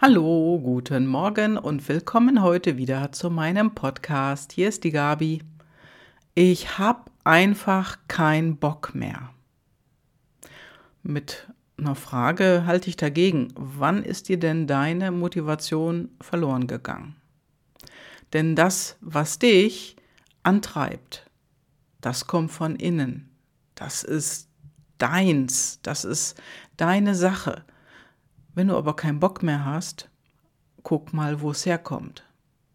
Hallo, guten Morgen und willkommen heute wieder zu meinem Podcast. Hier ist die Gabi. Ich habe einfach keinen Bock mehr. Mit einer Frage halte ich dagegen. Wann ist dir denn deine Motivation verloren gegangen? Denn das, was dich antreibt, das kommt von innen. Das ist deins. Das ist deine Sache. Wenn du aber keinen Bock mehr hast, guck mal, wo es herkommt.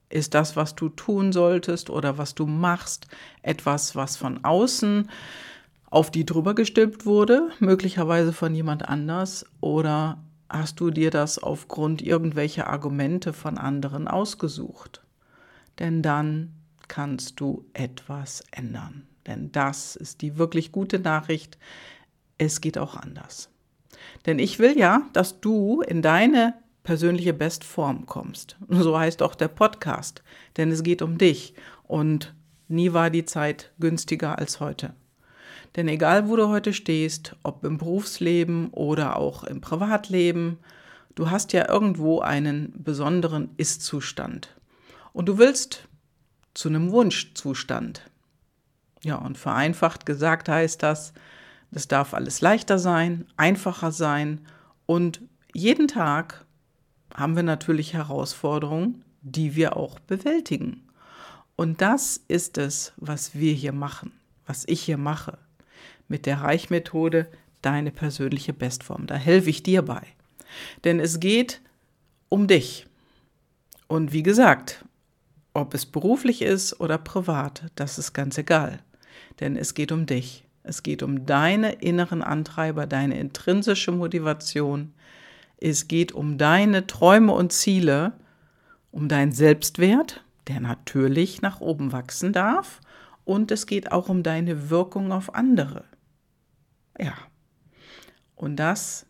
Ist das, was du tun solltest oder was du machst, etwas, was von außen auf die drüber gestülpt wurde, möglicherweise von jemand anders, oder hast du dir das aufgrund irgendwelcher Argumente von anderen ausgesucht? Denn dann kannst du etwas ändern. Denn das ist die wirklich gute Nachricht. Es geht auch anders. Denn ich will ja, dass du in deine persönliche Bestform kommst. So heißt auch der Podcast, denn es geht um dich und nie war die Zeit günstiger als heute. Denn egal, wo du heute stehst, ob im Berufsleben oder auch im Privatleben, du hast ja irgendwo einen besonderen Ist-Zustand. Und du willst zu einem Wunschzustand. Ja, und vereinfacht gesagt heißt das, das darf alles leichter sein, einfacher sein und jeden Tag haben wir natürlich Herausforderungen, die wir auch bewältigen. Und das ist es, was wir hier machen, was ich hier mache. Mit der Reichmethode deine persönliche Bestform. Da helfe ich dir bei. Denn es geht um dich. Und wie gesagt, ob es beruflich ist oder privat, das ist ganz egal. Denn es geht um dich. Es geht um deine inneren Antreiber, deine intrinsische Motivation. Es geht um deine Träume und Ziele, um deinen Selbstwert, der natürlich nach oben wachsen darf. Und es geht auch um deine Wirkung auf andere. Ja. Und das,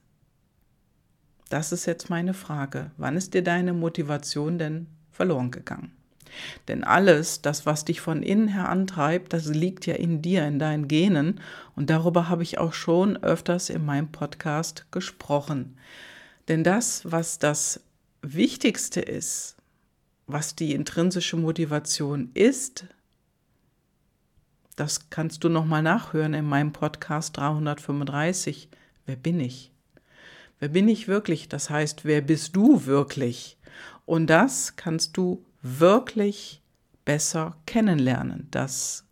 das ist jetzt meine Frage. Wann ist dir deine Motivation denn verloren gegangen? Denn alles, das, was dich von innen her antreibt, das liegt ja in dir, in deinen Genen. Und darüber habe ich auch schon öfters in meinem Podcast gesprochen. Denn das, was das Wichtigste ist, was die intrinsische Motivation ist, das kannst du nochmal nachhören in meinem Podcast 335. Wer bin ich? Wer bin ich wirklich? Das heißt, wer bist du wirklich? Und das kannst du wirklich besser kennenlernen, das,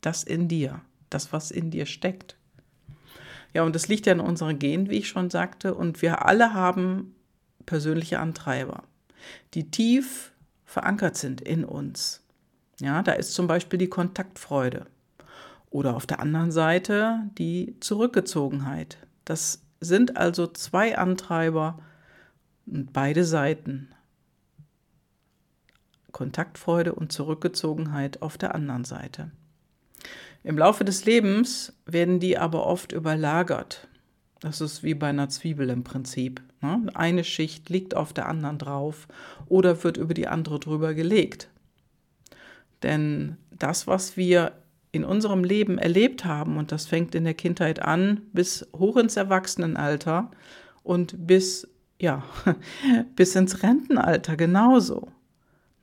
das in dir, das, was in dir steckt. Ja, und das liegt ja in unseren Genen, wie ich schon sagte, und wir alle haben persönliche Antreiber, die tief verankert sind in uns. Ja, da ist zum Beispiel die Kontaktfreude oder auf der anderen Seite die Zurückgezogenheit. Das sind also zwei Antreiber und beide Seiten Kontaktfreude und Zurückgezogenheit auf der anderen Seite. Im Laufe des Lebens werden die aber oft überlagert. Das ist wie bei einer Zwiebel im Prinzip. Ne? Eine Schicht liegt auf der anderen drauf oder wird über die andere drüber gelegt. Denn das, was wir in unserem Leben erlebt haben, und das fängt in der Kindheit an bis hoch ins Erwachsenenalter und bis, ja, bis ins Rentenalter genauso.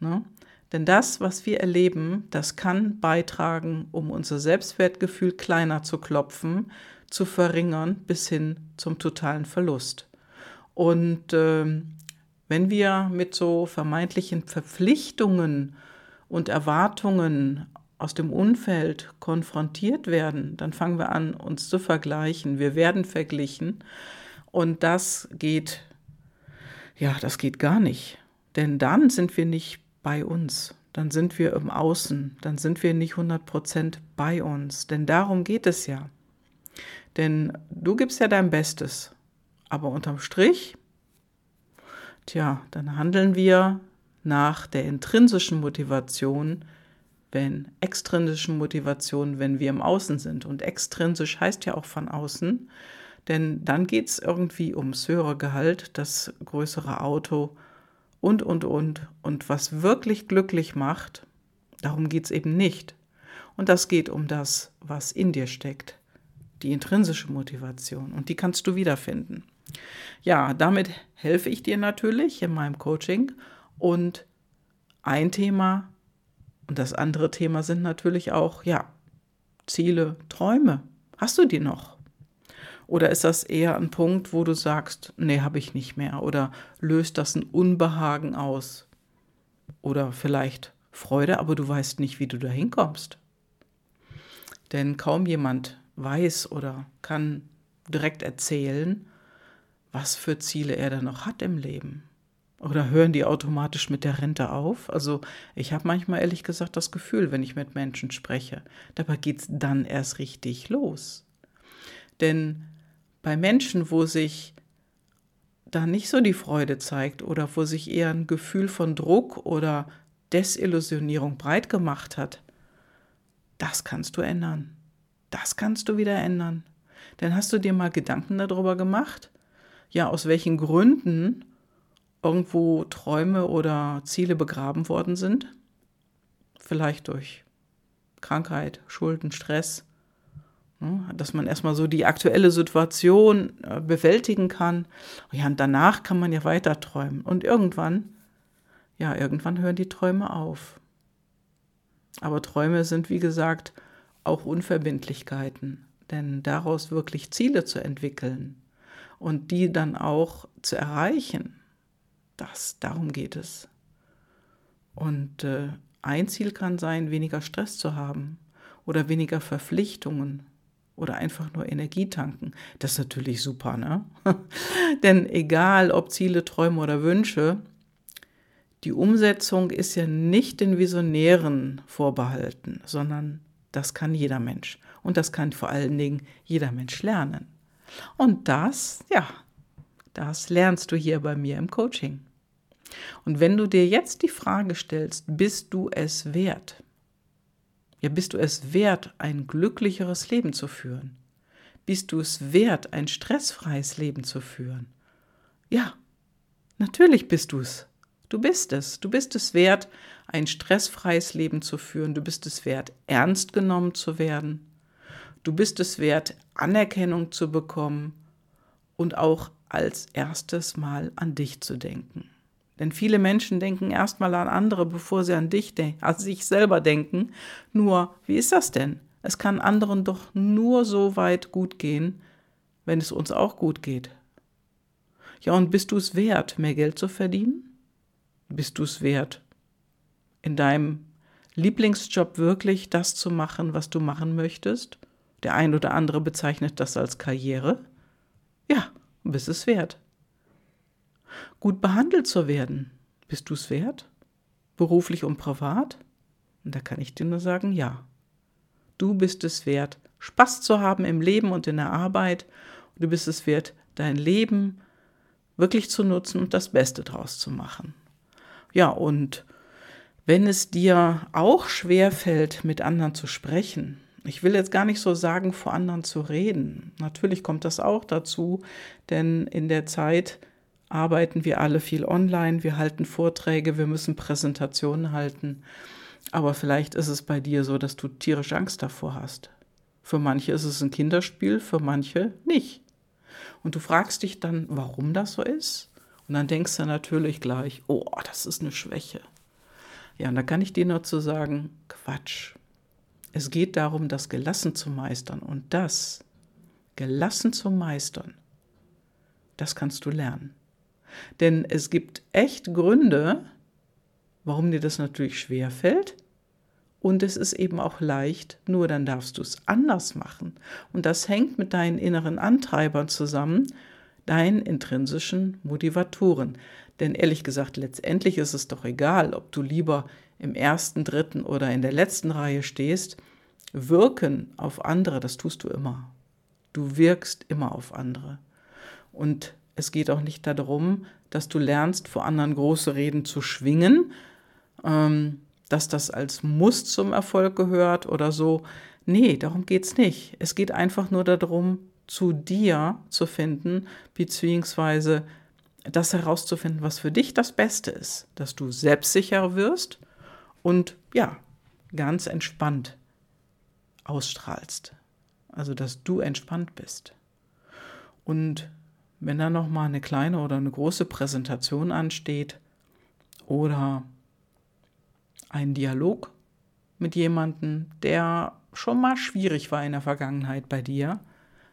Ne? Denn das, was wir erleben, das kann beitragen, um unser Selbstwertgefühl kleiner zu klopfen, zu verringern bis hin zum totalen Verlust. Und äh, wenn wir mit so vermeintlichen Verpflichtungen und Erwartungen aus dem Umfeld konfrontiert werden, dann fangen wir an, uns zu vergleichen. Wir werden verglichen und das geht, ja, das geht gar nicht. Denn dann sind wir nicht bei uns, dann sind wir im Außen, dann sind wir nicht 100% bei uns. Denn darum geht es ja. Denn du gibst ja dein Bestes. Aber unterm Strich, tja, dann handeln wir nach der intrinsischen Motivation, wenn extrinsischen Motivation, wenn wir im Außen sind. Und extrinsisch heißt ja auch von außen, denn dann geht es irgendwie ums höhere Gehalt, das größere Auto, und, und, und. Und was wirklich glücklich macht, darum geht es eben nicht. Und das geht um das, was in dir steckt, die intrinsische Motivation. Und die kannst du wiederfinden. Ja, damit helfe ich dir natürlich in meinem Coaching. Und ein Thema und das andere Thema sind natürlich auch, ja, Ziele, Träume. Hast du die noch? Oder ist das eher ein Punkt, wo du sagst, nee, habe ich nicht mehr? Oder löst das ein Unbehagen aus? Oder vielleicht Freude, aber du weißt nicht, wie du da hinkommst. Denn kaum jemand weiß oder kann direkt erzählen, was für Ziele er da noch hat im Leben. Oder hören die automatisch mit der Rente auf? Also ich habe manchmal ehrlich gesagt das Gefühl, wenn ich mit Menschen spreche, dabei geht es dann erst richtig los. Denn bei Menschen, wo sich da nicht so die Freude zeigt oder wo sich eher ein Gefühl von Druck oder Desillusionierung breit gemacht hat, das kannst du ändern. Das kannst du wieder ändern. Denn hast du dir mal Gedanken darüber gemacht? Ja, aus welchen Gründen irgendwo Träume oder Ziele begraben worden sind? Vielleicht durch Krankheit, Schulden, Stress? Dass man erstmal so die aktuelle Situation äh, bewältigen kann. Ja, und danach kann man ja weiter träumen. Und irgendwann, ja, irgendwann hören die Träume auf. Aber Träume sind, wie gesagt, auch Unverbindlichkeiten, denn daraus wirklich Ziele zu entwickeln und die dann auch zu erreichen, das, darum geht es. Und äh, ein Ziel kann sein, weniger Stress zu haben oder weniger Verpflichtungen oder einfach nur Energie tanken. Das ist natürlich super, ne? Denn egal ob Ziele, Träume oder Wünsche, die Umsetzung ist ja nicht den Visionären vorbehalten, sondern das kann jeder Mensch. Und das kann vor allen Dingen jeder Mensch lernen. Und das, ja, das lernst du hier bei mir im Coaching. Und wenn du dir jetzt die Frage stellst, bist du es wert? Ja, bist du es wert, ein glücklicheres Leben zu führen? Bist du es wert, ein stressfreies Leben zu führen? Ja, natürlich bist du es. Du bist es. Du bist es wert, ein stressfreies Leben zu führen. Du bist es wert, ernst genommen zu werden. Du bist es wert, Anerkennung zu bekommen und auch als erstes Mal an dich zu denken. Denn viele Menschen denken erstmal an andere, bevor sie an dich denken, an sich selber denken. Nur, wie ist das denn? Es kann anderen doch nur so weit gut gehen, wenn es uns auch gut geht. Ja, und bist du es wert, mehr Geld zu verdienen? Bist du es wert, in deinem Lieblingsjob wirklich das zu machen, was du machen möchtest? Der ein oder andere bezeichnet das als Karriere. Ja, bist es wert gut behandelt zu werden. Bist du es wert? Beruflich und privat? Und da kann ich dir nur sagen, ja. Du bist es wert, Spaß zu haben im Leben und in der Arbeit. du bist es wert, dein Leben wirklich zu nutzen und das Beste draus zu machen. Ja, und wenn es dir auch schwer fällt, mit anderen zu sprechen, ich will jetzt gar nicht so sagen, vor anderen zu reden. Natürlich kommt das auch dazu, denn in der Zeit, arbeiten wir alle viel online, wir halten Vorträge, wir müssen Präsentationen halten. Aber vielleicht ist es bei dir so, dass du tierisch Angst davor hast. Für manche ist es ein Kinderspiel, für manche nicht. Und du fragst dich dann, warum das so ist. Und dann denkst du natürlich gleich, oh, das ist eine Schwäche. Ja, und da kann ich dir nur zu sagen, Quatsch. Es geht darum, das gelassen zu meistern. Und das gelassen zu meistern, das kannst du lernen. Denn es gibt echt Gründe, warum dir das natürlich schwer fällt. Und es ist eben auch leicht, nur dann darfst du es anders machen. Und das hängt mit deinen inneren Antreibern zusammen, deinen intrinsischen Motivatoren. Denn ehrlich gesagt, letztendlich ist es doch egal, ob du lieber im ersten, dritten oder in der letzten Reihe stehst. Wirken auf andere, das tust du immer. Du wirkst immer auf andere. Und es geht auch nicht darum, dass du lernst, vor anderen große Reden zu schwingen, ähm, dass das als Muss zum Erfolg gehört oder so. Nee, darum geht es nicht. Es geht einfach nur darum, zu dir zu finden, beziehungsweise das herauszufinden, was für dich das Beste ist, dass du selbstsicher wirst und ja, ganz entspannt ausstrahlst. Also, dass du entspannt bist. Und wenn da noch mal eine kleine oder eine große Präsentation ansteht oder ein Dialog mit jemandem, der schon mal schwierig war in der Vergangenheit bei dir,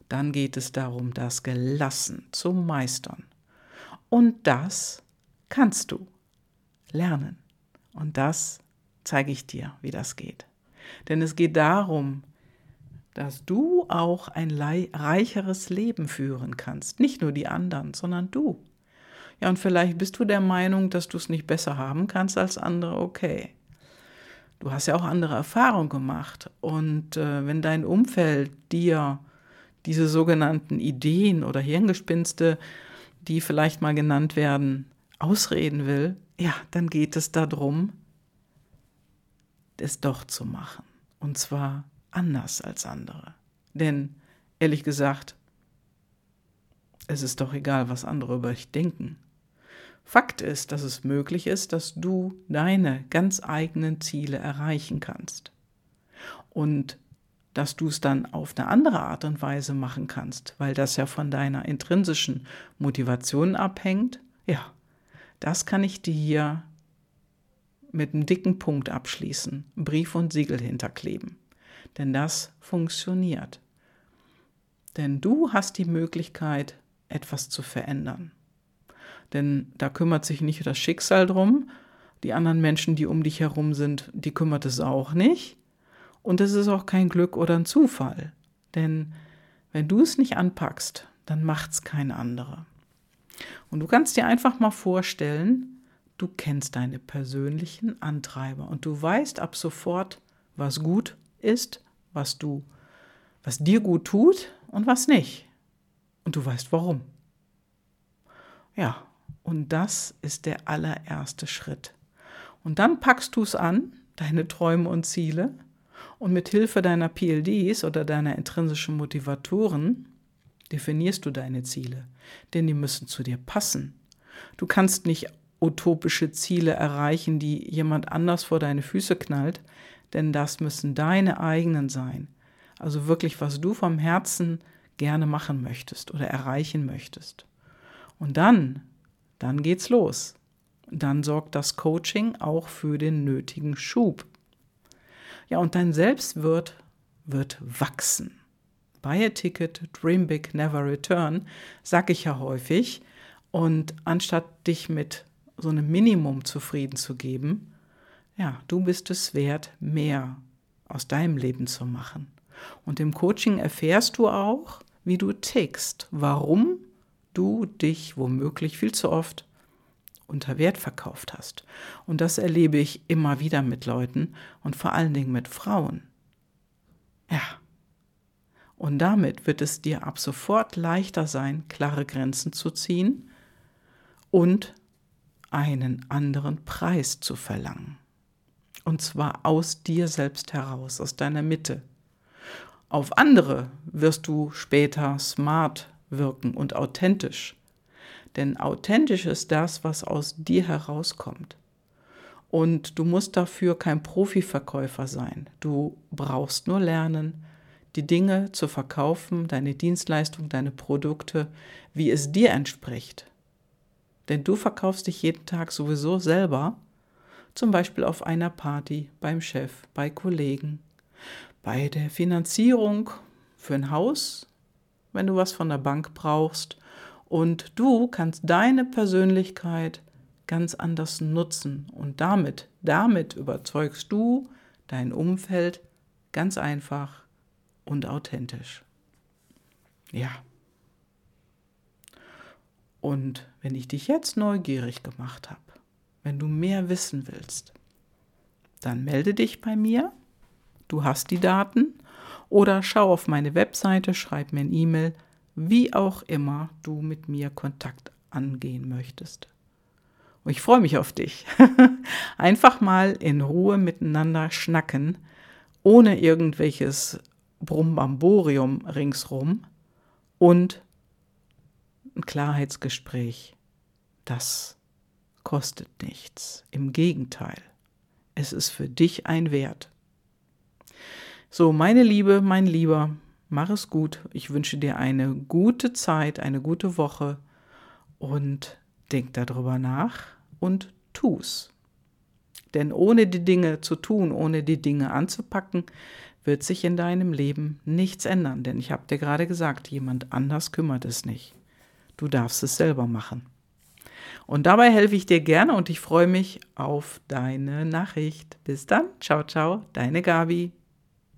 dann geht es darum, das gelassen zu meistern. Und das kannst du lernen. Und das zeige ich dir, wie das geht. Denn es geht darum, dass du auch ein reicheres Leben führen kannst. Nicht nur die anderen, sondern du. Ja, und vielleicht bist du der Meinung, dass du es nicht besser haben kannst als andere. Okay. Du hast ja auch andere Erfahrungen gemacht. Und äh, wenn dein Umfeld dir diese sogenannten Ideen oder Hirngespinste, die vielleicht mal genannt werden, ausreden will, ja, dann geht es darum, es doch zu machen. Und zwar anders als andere. Denn ehrlich gesagt, es ist doch egal, was andere über dich denken. Fakt ist, dass es möglich ist, dass du deine ganz eigenen Ziele erreichen kannst. Und dass du es dann auf eine andere Art und Weise machen kannst, weil das ja von deiner intrinsischen Motivation abhängt, ja, das kann ich dir hier mit einem dicken Punkt abschließen, Brief und Siegel hinterkleben. Denn das funktioniert. Denn du hast die Möglichkeit, etwas zu verändern. Denn da kümmert sich nicht das Schicksal drum, die anderen Menschen, die um dich herum sind, die kümmert es auch nicht. Und es ist auch kein Glück oder ein Zufall. Denn wenn du es nicht anpackst, dann macht es kein anderer. Und du kannst dir einfach mal vorstellen, du kennst deine persönlichen Antreiber und du weißt ab sofort, was gut ist, was du, was dir gut tut und was nicht. Und du weißt warum. Ja, und das ist der allererste Schritt. Und dann packst du es an, deine Träume und Ziele, und mit Hilfe deiner PLDs oder deiner intrinsischen Motivatoren definierst du deine Ziele, denn die müssen zu dir passen. Du kannst nicht utopische Ziele erreichen, die jemand anders vor deine Füße knallt, denn das müssen deine eigenen sein. Also wirklich, was du vom Herzen gerne machen möchtest oder erreichen möchtest. Und dann, dann geht's los. Dann sorgt das Coaching auch für den nötigen Schub. Ja, und dein Selbstwert wird wachsen. Buy a ticket, dream big, never return, sag ich ja häufig. Und anstatt dich mit so einem Minimum zufrieden zu geben, ja, du bist es wert, mehr aus deinem Leben zu machen. Und im Coaching erfährst du auch, wie du tickst, warum du dich womöglich viel zu oft unter Wert verkauft hast. Und das erlebe ich immer wieder mit Leuten und vor allen Dingen mit Frauen. Ja. Und damit wird es dir ab sofort leichter sein, klare Grenzen zu ziehen und einen anderen Preis zu verlangen. Und zwar aus dir selbst heraus, aus deiner Mitte. Auf andere wirst du später smart wirken und authentisch. Denn authentisch ist das, was aus dir herauskommt. Und du musst dafür kein Profiverkäufer sein. Du brauchst nur lernen, die Dinge zu verkaufen, deine Dienstleistung, deine Produkte, wie es dir entspricht. Denn du verkaufst dich jeden Tag sowieso selber, zum Beispiel auf einer Party, beim Chef, bei Kollegen, bei der Finanzierung für ein Haus, wenn du was von der Bank brauchst und du kannst deine Persönlichkeit ganz anders nutzen. Und damit, damit überzeugst du dein Umfeld ganz einfach und authentisch. Ja. Und wenn ich dich jetzt neugierig gemacht habe, wenn du mehr wissen willst, dann melde dich bei mir. Du hast die Daten. Oder schau auf meine Webseite, schreib mir ein E-Mail wie auch immer du mit mir Kontakt angehen möchtest. Und ich freue mich auf dich. Einfach mal in Ruhe miteinander schnacken, ohne irgendwelches Brumbamborium ringsrum und ein Klarheitsgespräch. Das kostet nichts. Im Gegenteil, es ist für dich ein Wert. So, meine Liebe, mein Lieber, mach es gut. Ich wünsche dir eine gute Zeit, eine gute Woche und denk darüber nach und tu's. Denn ohne die Dinge zu tun, ohne die Dinge anzupacken, wird sich in deinem Leben nichts ändern. Denn ich habe dir gerade gesagt, jemand anders kümmert es nicht. Du darfst es selber machen. Und dabei helfe ich dir gerne und ich freue mich auf deine Nachricht. Bis dann. Ciao, ciao. Deine Gabi.